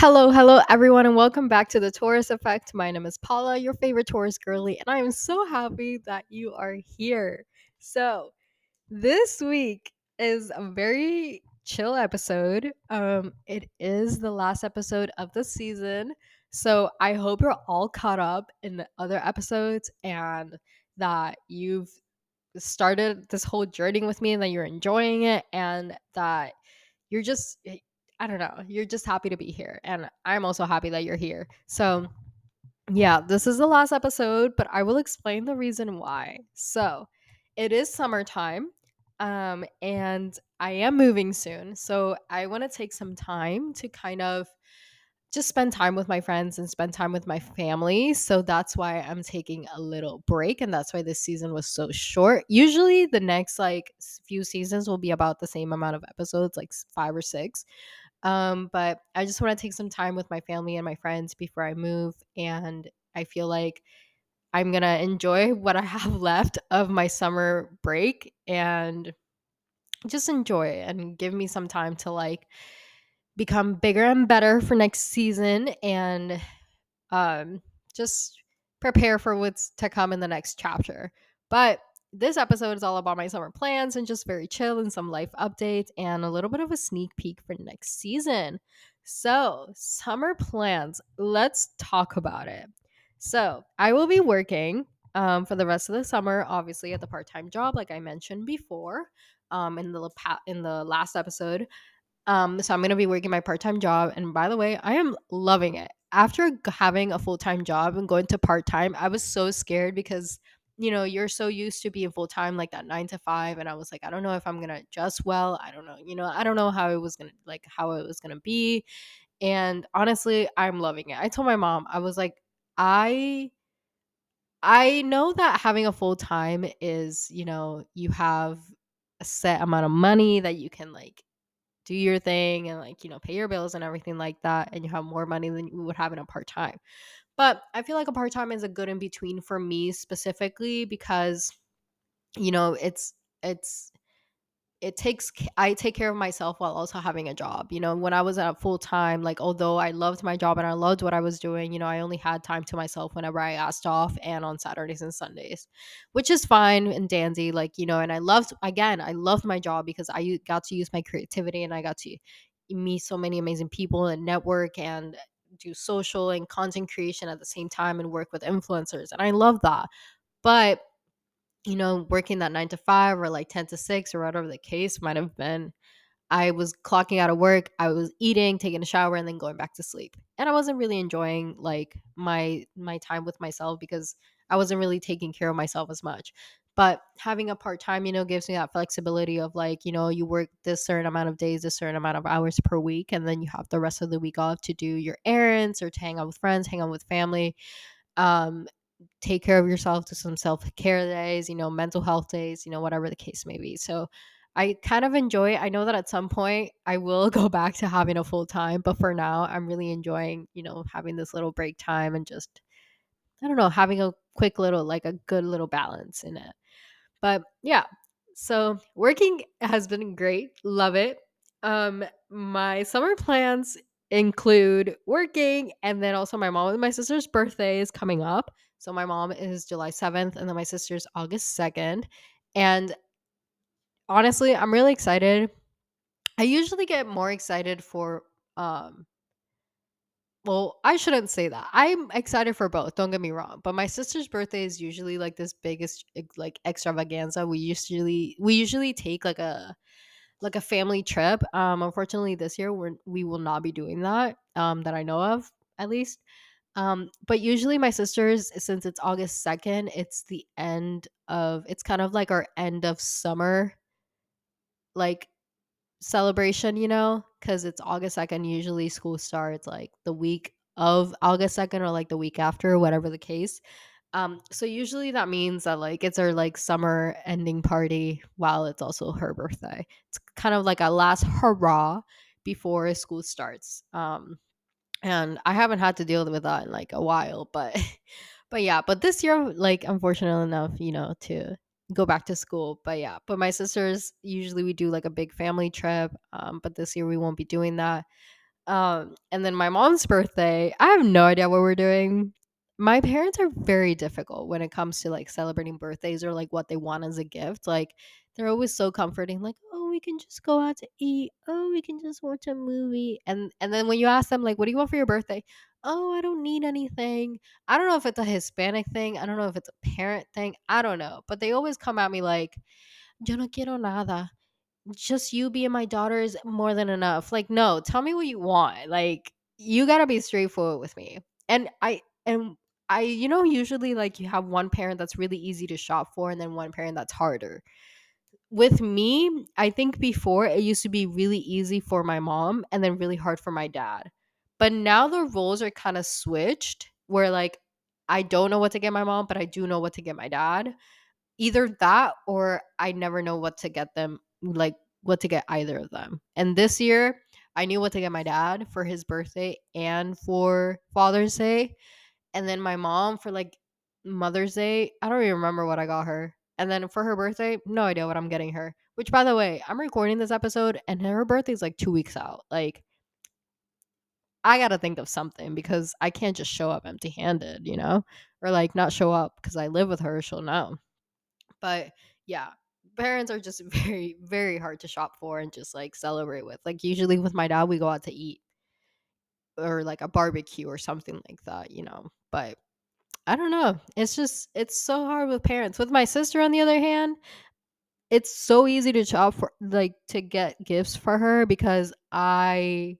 Hello, hello, everyone, and welcome back to the Taurus Effect. My name is Paula, your favorite Taurus girly, and I am so happy that you are here. So, this week is a very chill episode. Um, it is the last episode of the season, so I hope you're all caught up in the other episodes and that you've started this whole journey with me and that you're enjoying it and that you're just I don't know, you're just happy to be here. And I'm also happy that you're here. So, yeah, this is the last episode, but I will explain the reason why. So, it is summertime, um, and I am moving soon. So, I want to take some time to kind of just spend time with my friends and spend time with my family. So that's why I'm taking a little break and that's why this season was so short. Usually the next like few seasons will be about the same amount of episodes, like 5 or 6. Um but I just want to take some time with my family and my friends before I move and I feel like I'm going to enjoy what I have left of my summer break and just enjoy it and give me some time to like become bigger and better for next season and um, just prepare for what's to come in the next chapter. But this episode is all about my summer plans and just very chill and some life updates and a little bit of a sneak peek for next season. So, summer plans, let's talk about it. So, I will be working um, for the rest of the summer, obviously at the part time job, like I mentioned before um, in the in the last episode. Um, so I'm gonna be working my part time job, and by the way, I am loving it. After having a full time job and going to part time, I was so scared because you know you're so used to being full time, like that nine to five, and I was like, I don't know if I'm gonna adjust well. I don't know, you know, I don't know how it was gonna like how it was gonna be. And honestly, I'm loving it. I told my mom, I was like, I I know that having a full time is, you know, you have a set amount of money that you can like do your thing and like, you know, pay your bills and everything like that. And you have more money than you would have in a part time. But I feel like a part time is a good in between for me specifically because, you know, it's, it's, it takes I take care of myself while also having a job. You know, when I was at full time, like although I loved my job and I loved what I was doing, you know, I only had time to myself whenever I asked off and on Saturdays and Sundays, which is fine and dandy. Like you know, and I loved again, I loved my job because I got to use my creativity and I got to meet so many amazing people and network and do social and content creation at the same time and work with influencers, and I love that. But you know, working that nine to five or like 10 to six or whatever the case might have been, I was clocking out of work, I was eating, taking a shower, and then going back to sleep. And I wasn't really enjoying like my my time with myself because I wasn't really taking care of myself as much. But having a part time, you know, gives me that flexibility of like, you know, you work this certain amount of days, a certain amount of hours per week, and then you have the rest of the week off to do your errands or to hang out with friends, hang out with family. Um, take care of yourself to some self-care days, you know, mental health days, you know, whatever the case may be. So I kind of enjoy I know that at some point I will go back to having a full time, but for now I'm really enjoying, you know, having this little break time and just I don't know, having a quick little like a good little balance in it. But yeah. So working has been great. Love it. Um my summer plans include working and then also my mom and my sister's birthday is coming up so my mom is July 7th and then my sister's August 2nd. And honestly, I'm really excited. I usually get more excited for um well, I shouldn't say that. I'm excited for both, don't get me wrong. But my sister's birthday is usually like this biggest like extravaganza. We usually we usually take like a like a family trip. Um unfortunately this year we're we will not be doing that um that I know of at least. Um, but usually my sisters, since it's August 2nd, it's the end of it's kind of like our end of summer like celebration, you know, because it's August 2nd. Usually school starts like the week of August 2nd or like the week after, whatever the case. Um, so usually that means that like it's our like summer ending party while it's also her birthday. It's kind of like a last hurrah before school starts. Um, and I haven't had to deal with that in like a while, but but yeah, but this year like unfortunately enough, you know, to go back to school. But yeah, but my sisters usually we do like a big family trip, um but this year we won't be doing that. Um, and then my mom's birthday, I have no idea what we're doing. My parents are very difficult when it comes to like celebrating birthdays or like what they want as a gift. Like they're always so comforting, like, oh, we can just go out to eat. Oh, we can just watch a movie. And and then when you ask them, like, what do you want for your birthday? Oh, I don't need anything. I don't know if it's a Hispanic thing. I don't know if it's a parent thing. I don't know. But they always come at me like, yo no quiero nada just you being my daughter is more than enough. Like, no, tell me what you want. Like, you gotta be straightforward with me. And I and I, you know, usually like you have one parent that's really easy to shop for, and then one parent that's harder. With me, I think before it used to be really easy for my mom and then really hard for my dad. But now the roles are kind of switched where like I don't know what to get my mom, but I do know what to get my dad either that or I never know what to get them, like what to get either of them. And this year, I knew what to get my dad for his birthday and for Father's Day. And then my mom for like Mother's Day, I don't even remember what I got her. And then for her birthday, no idea what I'm getting her. Which, by the way, I'm recording this episode and her birthday's like two weeks out. Like, I gotta think of something because I can't just show up empty handed, you know? Or like not show up because I live with her, she'll know. But yeah, parents are just very, very hard to shop for and just like celebrate with. Like usually with my dad, we go out to eat or like a barbecue or something like that, you know. But I don't know. It's just it's so hard with parents. With my sister on the other hand, it's so easy to shop for like to get gifts for her because I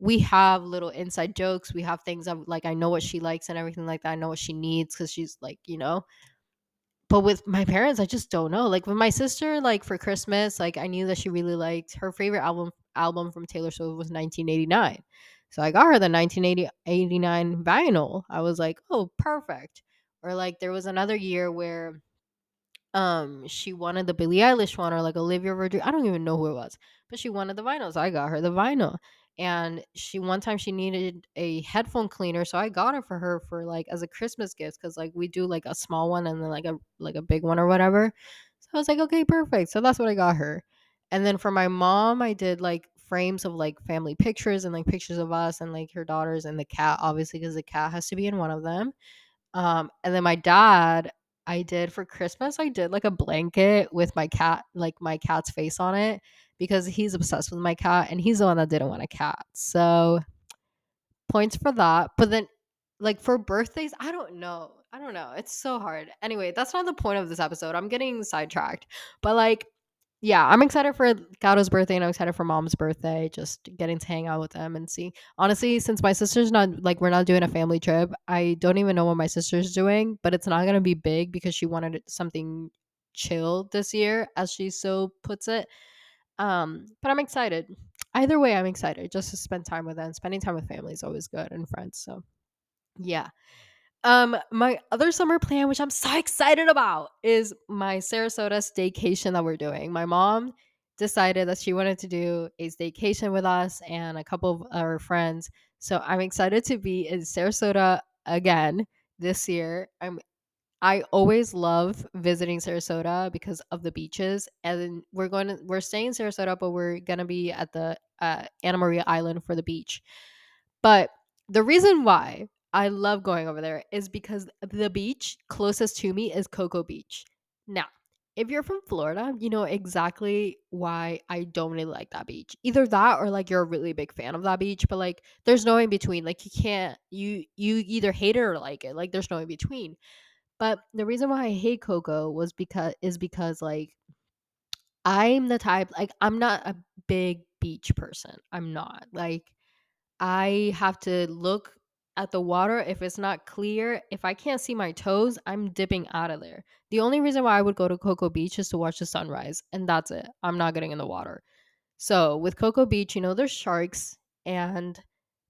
we have little inside jokes. We have things of like I know what she likes and everything like that. I know what she needs because she's like, you know, but with my parents, I just don't know. Like with my sister, like for Christmas, like I knew that she really liked her favorite album album from Taylor Swift was 1989. So I got her the 1989 vinyl. I was like, "Oh, perfect." Or like there was another year where um she wanted the Billie Eilish one or like Olivia Rodrigo. I don't even know who it was, but she wanted the vinyl, so I got her the vinyl. And she one time she needed a headphone cleaner, so I got it for her for like as a Christmas gift because like we do like a small one and then like a like a big one or whatever. So I was like, okay, perfect. So that's what I got her. And then for my mom, I did like frames of like family pictures and like pictures of us and like her daughters and the cat, obviously, because the cat has to be in one of them. Um, and then my dad, I did for Christmas, I did like a blanket with my cat, like my cat's face on it, because he's obsessed with my cat and he's the one that didn't want a cat. So points for that. But then like for birthdays, I don't know. I don't know. It's so hard. Anyway, that's not the point of this episode. I'm getting sidetracked. But like yeah, I'm excited for Gato's birthday and I'm excited for mom's birthday. Just getting to hang out with them and see. Honestly, since my sister's not like we're not doing a family trip, I don't even know what my sister's doing, but it's not gonna be big because she wanted something chill this year, as she so puts it. Um, but I'm excited. Either way, I'm excited just to spend time with them. Spending time with family is always good and friends. So yeah. Um, my other summer plan, which I'm so excited about, is my Sarasota staycation that we're doing. My mom decided that she wanted to do a staycation with us and a couple of our friends. So I'm excited to be in Sarasota again this year. I'm I always love visiting Sarasota because of the beaches. And we're going to we're staying in Sarasota, but we're gonna be at the uh, Anna Maria Island for the beach. But the reason why I love going over there is because the beach closest to me is Cocoa Beach. Now, if you're from Florida, you know exactly why I don't really like that beach. Either that or like you're a really big fan of that beach, but like there's no in between. Like you can't you you either hate it or like it. Like there's no in between. But the reason why I hate Cocoa was because is because like I'm the type like I'm not a big beach person. I'm not. Like I have to look at the water if it's not clear. If I can't see my toes, I'm dipping out of there. The only reason why I would go to Cocoa Beach is to watch the sunrise, and that's it. I'm not getting in the water. So with Cocoa Beach, you know, there's sharks, and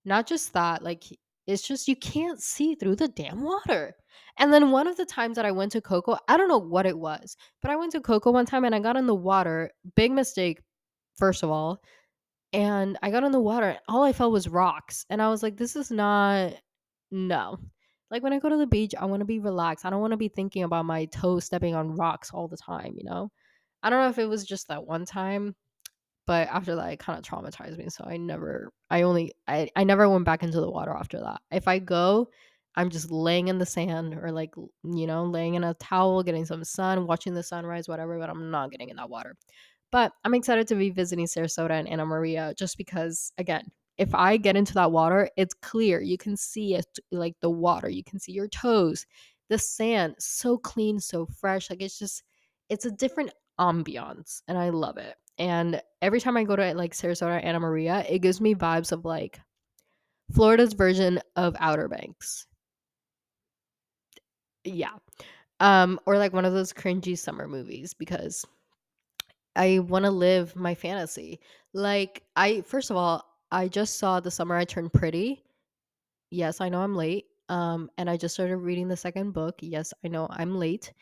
not just that, like it's just you can't see through the damn water. And then one of the times that I went to Cocoa, I don't know what it was, but I went to Cocoa one time and I got in the water. Big mistake, first of all. And I got in the water, all I felt was rocks. And I was like, this is not, no. Like when I go to the beach, I want to be relaxed. I don't want to be thinking about my toes stepping on rocks all the time, you know? I don't know if it was just that one time, but after that it kind of traumatized me so i never i only I, I never went back into the water after that. If i go i'm just laying in the sand or like you know laying in a towel getting some sun watching the sunrise whatever but i'm not getting in that water. But i'm excited to be visiting sarasota and anna maria just because again if i get into that water it's clear. You can see it like the water. You can see your toes the sand so clean so fresh. Like it's just it's a different ambiance and i love it and every time I go to like Sarasota, Anna Maria, it gives me vibes of like Florida's version of Outer Banks. Yeah. Um, or like one of those cringy summer movies because I want to live my fantasy. Like I first of all, I just saw The Summer I Turned Pretty. Yes, I know I'm late. Um, and I just started reading the second book. Yes, I know I'm late.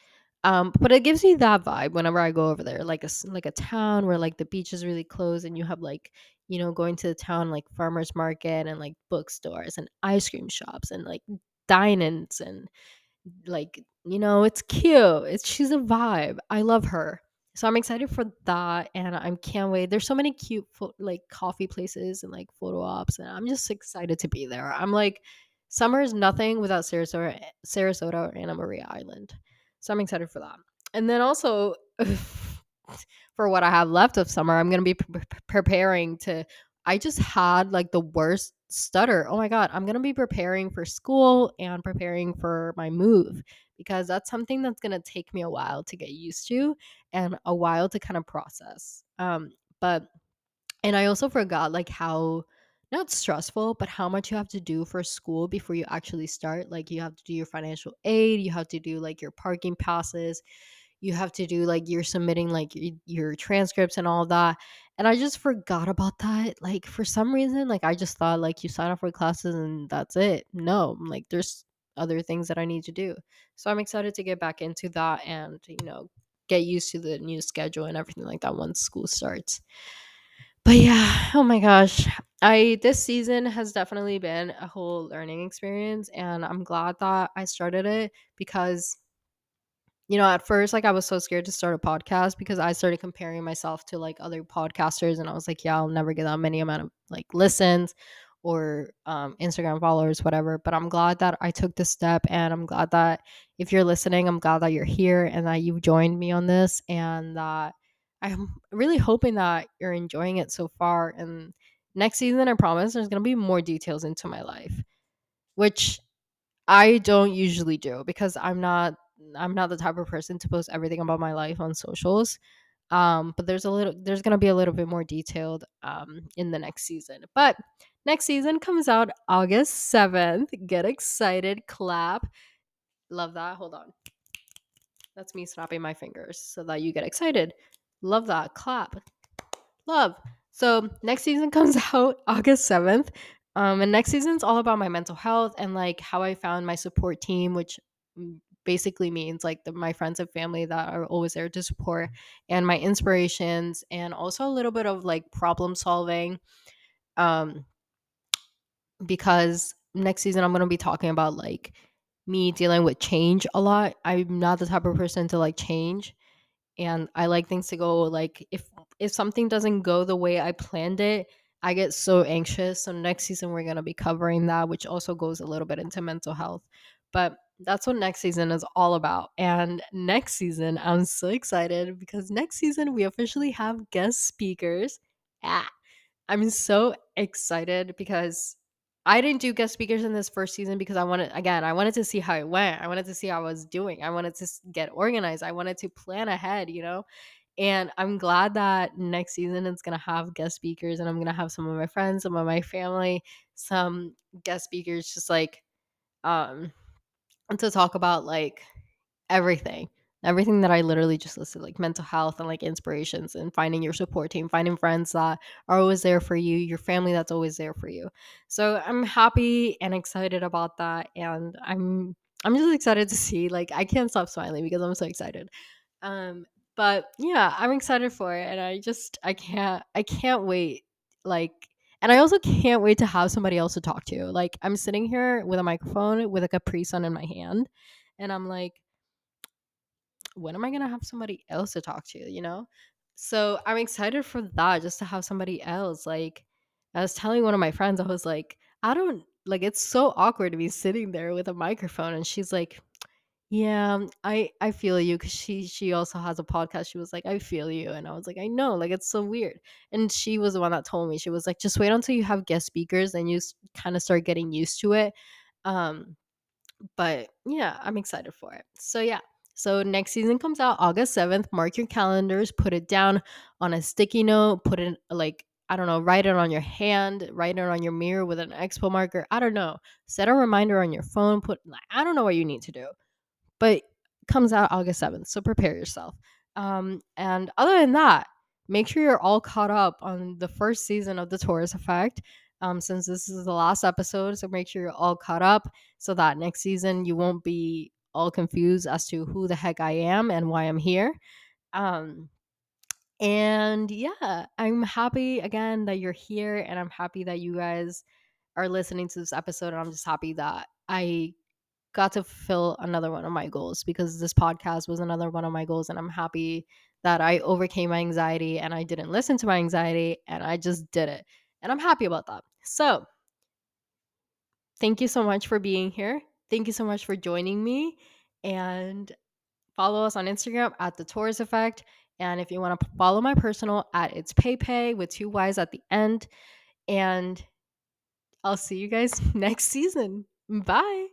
Um, but it gives me that vibe whenever I go over there, like a like a town where like the beach is really close and you have like you know going to the town like farmers market and like bookstores and ice cream shops and like dine-ins and like you know it's cute. It's she's a vibe. I love her. So I'm excited for that and I can't wait. There's so many cute fo- like coffee places and like photo ops and I'm just excited to be there. I'm like summer is nothing without Sarasota Sarasota or Anna Maria Island. So I'm excited for that. And then also for what I have left of summer, I'm going to be pre- preparing to I just had like the worst stutter. Oh my god, I'm going to be preparing for school and preparing for my move because that's something that's going to take me a while to get used to and a while to kind of process. Um but and I also forgot like how not stressful, but how much you have to do for school before you actually start. Like you have to do your financial aid, you have to do like your parking passes, you have to do like you're submitting like your transcripts and all that. And I just forgot about that. Like for some reason, like I just thought like you sign up for classes and that's it. No, like there's other things that I need to do. So I'm excited to get back into that and, you know, get used to the new schedule and everything like that once school starts. But yeah, oh my gosh. I this season has definitely been a whole learning experience and I'm glad that I started it because you know, at first like I was so scared to start a podcast because I started comparing myself to like other podcasters and I was like, yeah, I'll never get that many amount of like listens or um, Instagram followers, whatever. But I'm glad that I took this step and I'm glad that if you're listening, I'm glad that you're here and that you've joined me on this and that I'm really hoping that you're enjoying it so far. And next season, I promise there's going to be more details into my life, which I don't usually do because I'm not I'm not the type of person to post everything about my life on socials. Um, but there's a little there's gonna be a little bit more detailed um in the next season. But next season comes out August 7th. Get excited, clap. Love that. Hold on. That's me snapping my fingers so that you get excited. Love that. Clap. Love. So next season comes out August 7th. Um, and next season's all about my mental health and like how I found my support team, which mm, basically means like the, my friends and family that are always there to support and my inspirations and also a little bit of like problem solving. Um, because next season I'm gonna be talking about like me dealing with change a lot. I'm not the type of person to like change and I like things to go like if if something doesn't go the way I planned it, I get so anxious. So next season we're going to be covering that which also goes a little bit into mental health. But that's what next season is all about. And next season I'm so excited because next season we officially have guest speakers. Ah, I'm so excited because I didn't do guest speakers in this first season because I wanted again, I wanted to see how it went. I wanted to see how I was doing. I wanted to get organized. I wanted to plan ahead, you know? And I'm glad that next season it's going to have guest speakers and I'm going to have some of my friends, some of my family, some guest speakers just like um to talk about like everything. Everything that I literally just listed, like mental health and like inspirations and finding your support team, finding friends that are always there for you, your family that's always there for you. So I'm happy and excited about that. And I'm I'm just excited to see. Like I can't stop smiling because I'm so excited. Um, but yeah, I'm excited for it and I just I can't I can't wait. Like and I also can't wait to have somebody else to talk to. Like I'm sitting here with a microphone with a Capri Sun in my hand and I'm like when am I gonna have somebody else to talk to? You know, so I'm excited for that just to have somebody else. Like I was telling one of my friends, I was like, I don't like it's so awkward to be sitting there with a microphone and she's like, Yeah, I I feel you because she she also has a podcast. She was like, I feel you. And I was like, I know, like it's so weird. And she was the one that told me, she was like, just wait until you have guest speakers and you kind of start getting used to it. Um, but yeah, I'm excited for it. So yeah. So next season comes out August 7th. Mark your calendars, put it down on a sticky note, put it like I don't know, write it on your hand, write it on your mirror with an expo marker. I don't know. Set a reminder on your phone, put I don't know what you need to do. But comes out August 7th, so prepare yourself. Um and other than that, make sure you're all caught up on the first season of the Taurus effect. Um, since this is the last episode, so make sure you're all caught up so that next season you won't be all confused as to who the heck I am and why I'm here. Um, and yeah, I'm happy again that you're here, and I'm happy that you guys are listening to this episode. And I'm just happy that I got to fulfill another one of my goals because this podcast was another one of my goals. And I'm happy that I overcame my anxiety and I didn't listen to my anxiety and I just did it. And I'm happy about that. So, thank you so much for being here. Thank you so much for joining me. And follow us on Instagram at the Taurus Effect. And if you want to follow my personal at it's PayPay with two Y's at the end. And I'll see you guys next season. Bye.